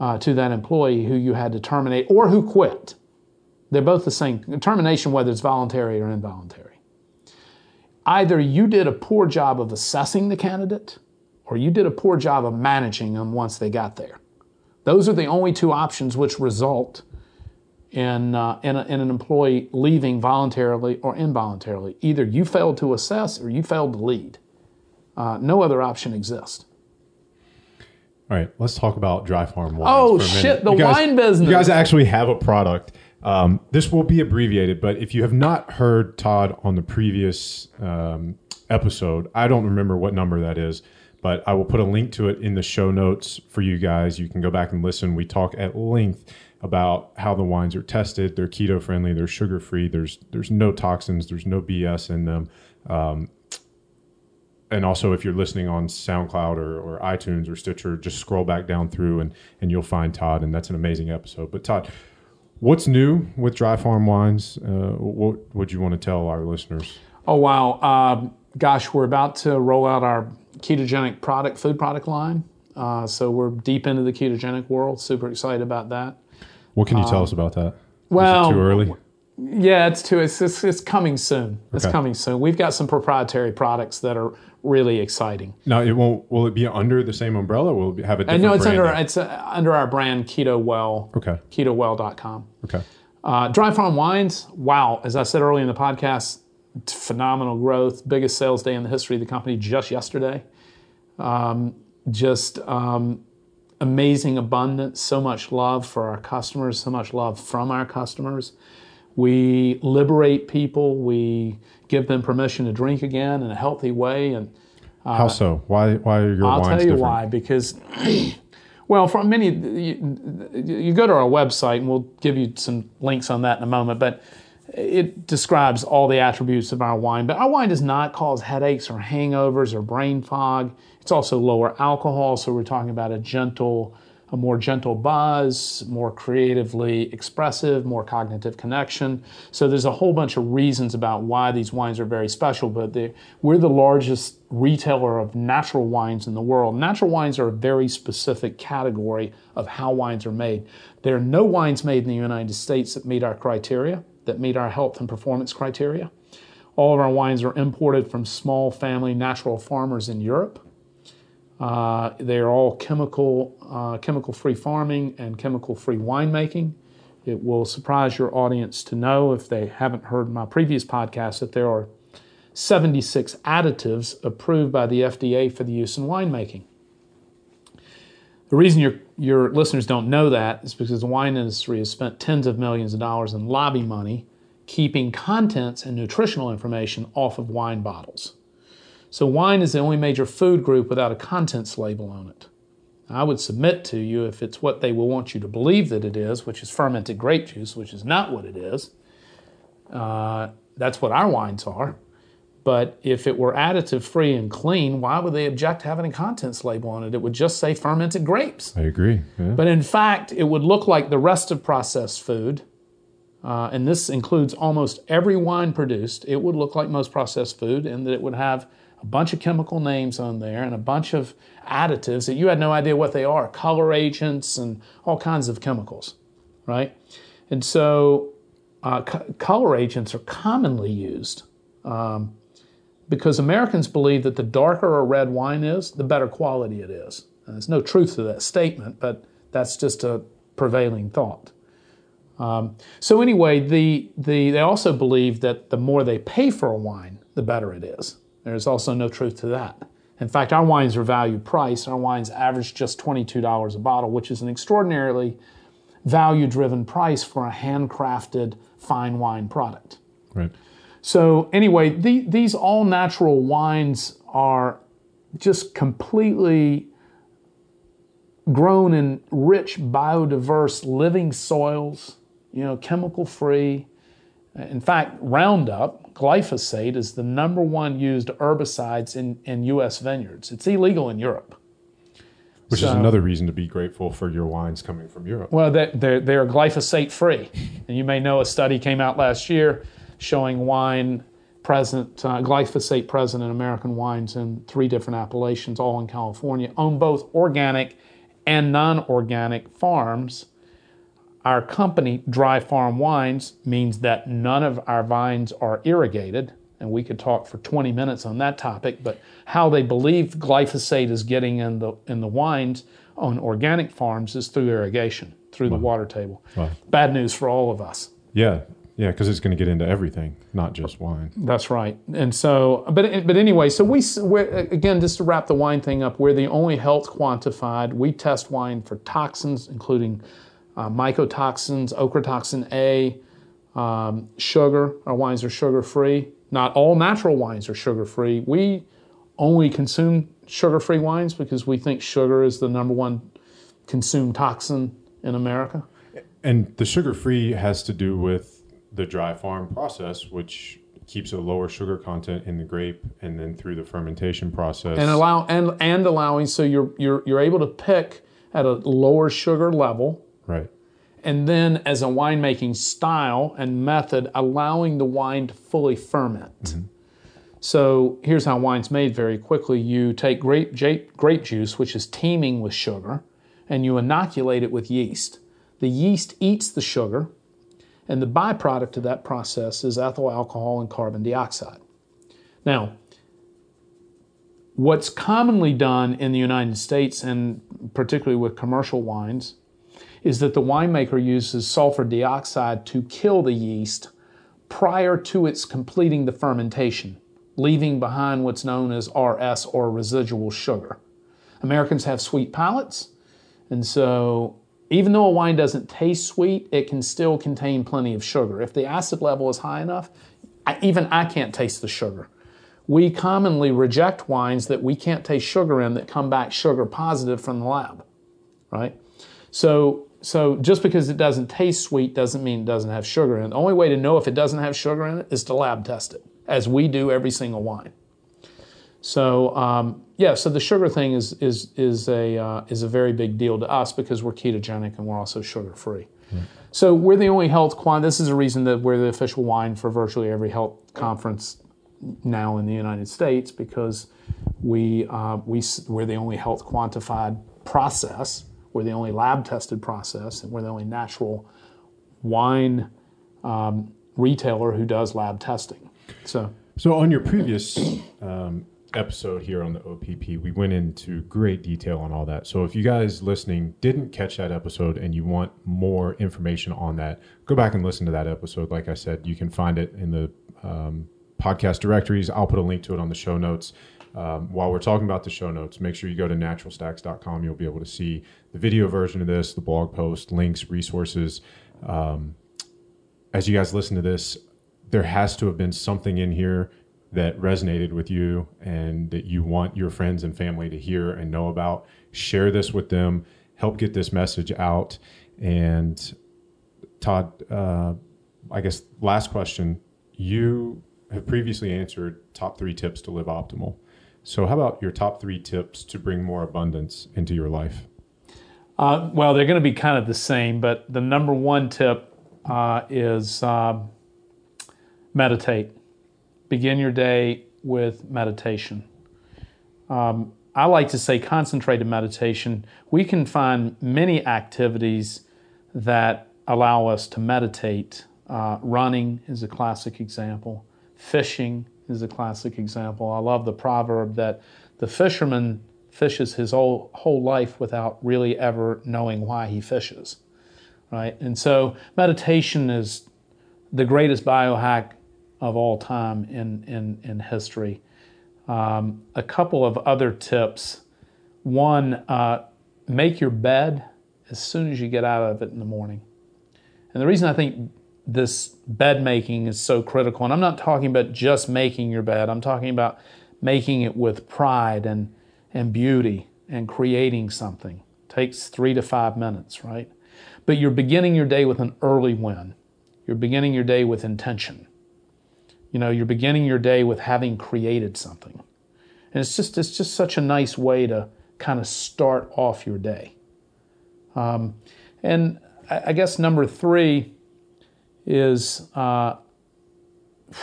uh, to that employee who you had to terminate or who quit. They're both the same. Termination, whether it's voluntary or involuntary. Either you did a poor job of assessing the candidate or you did a poor job of managing them once they got there. Those are the only two options which result in, uh, in, a, in, an employee leaving voluntarily or involuntarily. Either you failed to assess or you failed to lead. Uh, no other option exists. All right, let's talk about Dry Farm Wines. Oh, for a minute. shit, the guys- wine business. You guys actually have a product. Um, this will be abbreviated, but if you have not heard Todd on the previous um, episode, I don't remember what number that is, but I will put a link to it in the show notes for you guys. You can go back and listen. We talk at length about how the wines are tested. They're keto friendly. They're sugar free. There's there's no toxins. There's no BS in them. Um, and also, if you're listening on SoundCloud or, or iTunes or Stitcher, just scroll back down through and and you'll find Todd, and that's an amazing episode. But Todd, what's new with Dry Farm Wines? Uh, what would you want to tell our listeners? Oh, wow. Um, gosh, we're about to roll out our ketogenic product, food product line. Uh, so we're deep into the ketogenic world. Super excited about that. What can you tell us about that? Is it well, too early. Yeah, it's too. It's it's, it's coming soon. It's Okay. coming soon. We've got some proprietary products that are really exciting. Now, it won't. Will it be under the same umbrella? Will it have a I different? know it's under it's uh, under our brand Keto Well. Okay. KetoWell.com. Okay. Uh, Dry Farm Wines, wow, as I said earlier in the podcast, phenomenal growth, biggest sales day in the history of the company just yesterday. Um, just um, amazing abundance, so much love for our customers, so much love from our customers. We liberate people, we give them permission to drink again in a healthy way. And uh, How so? Why? Why are your I'll wines tell you different? why. Because, well, for many, you, you go to our website, and we'll give you some links on that in a moment. But it describes all the attributes of our wine. But our wine does not cause headaches or hangovers or brain fog. It's also lower alcohol, so we're talking about a gentle, a more gentle buzz, more creatively expressive, more cognitive connection. So there's a whole bunch of reasons about why these wines are very special. But they, we're the largest retailer of natural wines in the world. Natural wines are a very specific category of how wines are made. There are no wines made in the United States that meet our criteria, that meet our health and performance criteria. All of our wines are imported from small family natural farmers in Europe. Uh, they are all chemical, uh, chemical-free farming and chemical-free winemaking. It will surprise your audience to know, if they haven't heard my previous podcast, that there are 76 additives approved by the FDA for the use in winemaking. The reason your, your listeners don't know that is because the wine industry has spent tens of millions of dollars in lobby money keeping contents and nutritional information off of wine bottles. So, wine is the only major food group without a contents label on it. I would submit to you, if it's what they will want you to believe that it is, which is fermented grape juice, which is not what it is, uh, that's what our wines are. But if it were additive free and clean, why would they object to having a contents label on it? It would just say fermented grapes. I agree. Yeah. But in fact, it would look like the rest of processed food, uh, and this includes almost every wine produced. It would look like most processed food in that it would have a bunch of chemical names on there and a bunch of additives that you had no idea what they are color agents and all kinds of chemicals, right? And so, uh, co- color agents are commonly used um, because Americans believe that the darker a red wine is, the better quality it is. And there's no truth to that statement, but that's just a prevailing thought. Um, so anyway, the, the, they also believe that the more they pay for a wine, the better it is. There's also no truth to that. In fact, our wines are value priced. Our wines average just $22 a bottle, which is an extraordinarily value driven price for a handcrafted fine wine product. right. So anyway, the, these all natural wines are just completely grown in rich, biodiverse, living soils. You know, chemical free. In fact, Roundup, glyphosate, is the number one used herbicides in, in U.S. vineyards. It's illegal in Europe. Which is another reason to be grateful for your wines coming from Europe. Well, they're, they're, they're glyphosate free. And you may know a study came out last year showing wine present, uh, glyphosate present in American wines in three different appellations, all in California, on both organic and non organic farms. Our company, Dry Farm Wines, means that none of our vines are irrigated. And we could talk for 20 minutes on that topic, but how they believe glyphosate is getting in the, in the wines on organic farms is through irrigation, through the water table. Wow. Bad news for all of us. Yeah, yeah, because it's going to get into everything, not just wine. That's right. And so, but but anyway, so we we're, again just to wrap the wine thing up, we're the only health quantified. We test wine for toxins, including uh, mycotoxins, ochratoxin A, um, sugar. Our wines are sugar free. Not all natural wines are sugar free. We only consume sugar free wines because we think sugar is the number one consumed toxin in America. And the sugar free has to do with the dry farm process, which keeps a lower sugar content in the grape, and then through the fermentation process. and allow and and allowing so you're you're you're able to pick at a lower sugar level right. and then as a winemaking style and method allowing the wine to fully ferment. Mm-hmm. So here's how wine's made very quickly. You take grape, grape juice which is teeming with sugar and you inoculate it with yeast. The yeast eats the sugar and the byproduct of that process is ethyl alcohol and carbon dioxide. Now what's commonly done in the United States and particularly with commercial wines is that the winemaker uses sulfur dioxide to kill the yeast prior to its completing the fermentation, leaving behind what's known as RS or residual sugar. Americans have sweet palates, and so even though a wine doesn't taste sweet, it can still contain plenty of sugar. If the acid level is high enough, I, even I can't taste the sugar we commonly reject wines that we can't taste sugar in that come back sugar positive from the lab, right? So, so just because it doesn't taste sweet doesn't mean it doesn't have sugar in it. The only way to know if it doesn't have sugar in it is to lab test it, as we do every single wine. So, um, yeah, so the sugar thing is is is a uh, is a very big deal to us because we're ketogenic and we're also sugar free. So we're the only health quant. This is a reason that we're the official wine for virtually every health conference now in the United States because we, uh, we, we're the only health quantified process, we're the only lab tested process, and we're the only natural wine um, retailer who does lab testing. So, So on your previous um, episode here on the OPP, we went into great detail on all that. So if you guys listening didn't catch that episode and you want more information on that, go back and listen to that episode. Like I said, you can find it in the um, podcast directories. I'll put a link to it on the show notes. Um, while we're talking about the show notes, make sure you go to naturalstacks.com. You'll be able to see the video version of this, the blog post, links, resources. Um, as you guys listen to this, there has to have been something in here that resonated with you and that you want your friends and family to hear and know about. Share this with them, help get this message out. And Todd, uh, I guess last question. You have previously answered top three tips to live optimal. So, how about your top three tips to bring more abundance into your life? uh, well, they're going to be kind of the same, but the number one tip uh, is um meditate. Begin your day with meditation. Um, I like to say concentrated meditation. We can find many activities that allow us to meditate. Uh, running is a classic example. Fishing is a classic example. I love the proverb that the fisherman fishes his whole, whole life without really ever knowing why he fishes, right? And so meditation is the greatest biohack of all time in, in, in history. Um, a couple of other tips. One, uh, make your bed as soon as you get out of it in the morning. And the reason I think this bed making is so critical. And I'm not talking about just making your bed, I'm talking about making it with pride and, and beauty and creating something. It takes three to five minutes, right? But you're beginning your day with an early win. You're beginning your day with intention. You know, you're beginning your day with having created something. And it's just it's just such a nice way to kind of start off your day. Um, and I, I guess number three is uh,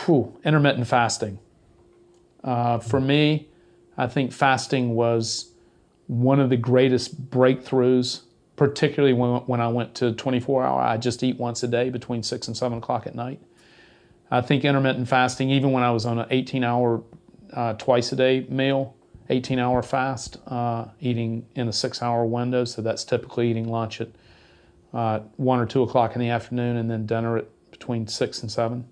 whew, intermittent fasting. Uh, for me, I think fasting was one of the greatest breakthroughs, particularly when, when I went to 24 hour. I just eat once a day between 6 and 7 o'clock at night. I think intermittent fasting, even when I was on an 18 hour, uh, twice a day meal, 18 hour fast, uh, eating in a six hour window, so that's typically eating lunch at uh, 1 or 2 o'clock in the afternoon and then dinner at between 6 and 7.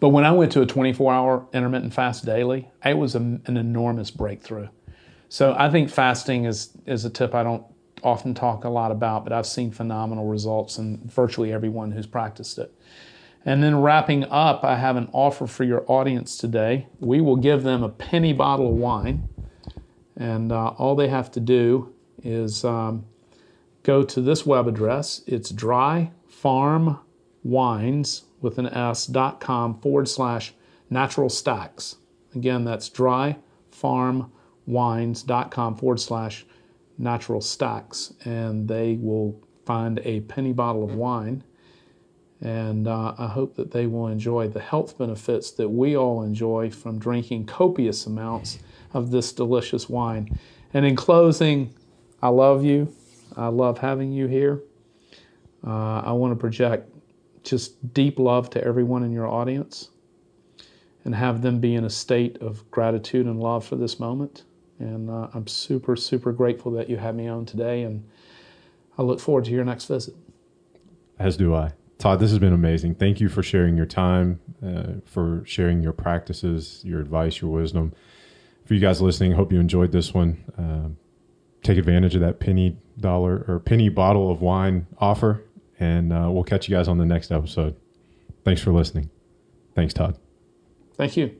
But when I went to a 24 hour intermittent fast daily, it was a, an enormous breakthrough. So I think fasting is, is a tip I don't often talk a lot about, but I've seen phenomenal results in virtually everyone who's practiced it. And then wrapping up, I have an offer for your audience today. We will give them a penny bottle of wine, and uh, all they have to do is um, go to this web address. It's dryfarmwines with an S dot com forward slash natural stacks. Again, that's dryfarmwines.com forward slash natural stacks, and they will find a penny bottle of wine and uh, I hope that they will enjoy the health benefits that we all enjoy from drinking copious amounts of this delicious wine. And in closing, I love you. I love having you here. Uh, I want to project just deep love to everyone in your audience and have them be in a state of gratitude and love for this moment. And uh, I'm super, super grateful that you had me on today. And I look forward to your next visit. As do I. Todd, this has been amazing. Thank you for sharing your time, uh, for sharing your practices, your advice, your wisdom. For you guys listening, hope you enjoyed this one. Uh, take advantage of that penny dollar or penny bottle of wine offer, and uh, we'll catch you guys on the next episode. Thanks for listening. Thanks, Todd. Thank you.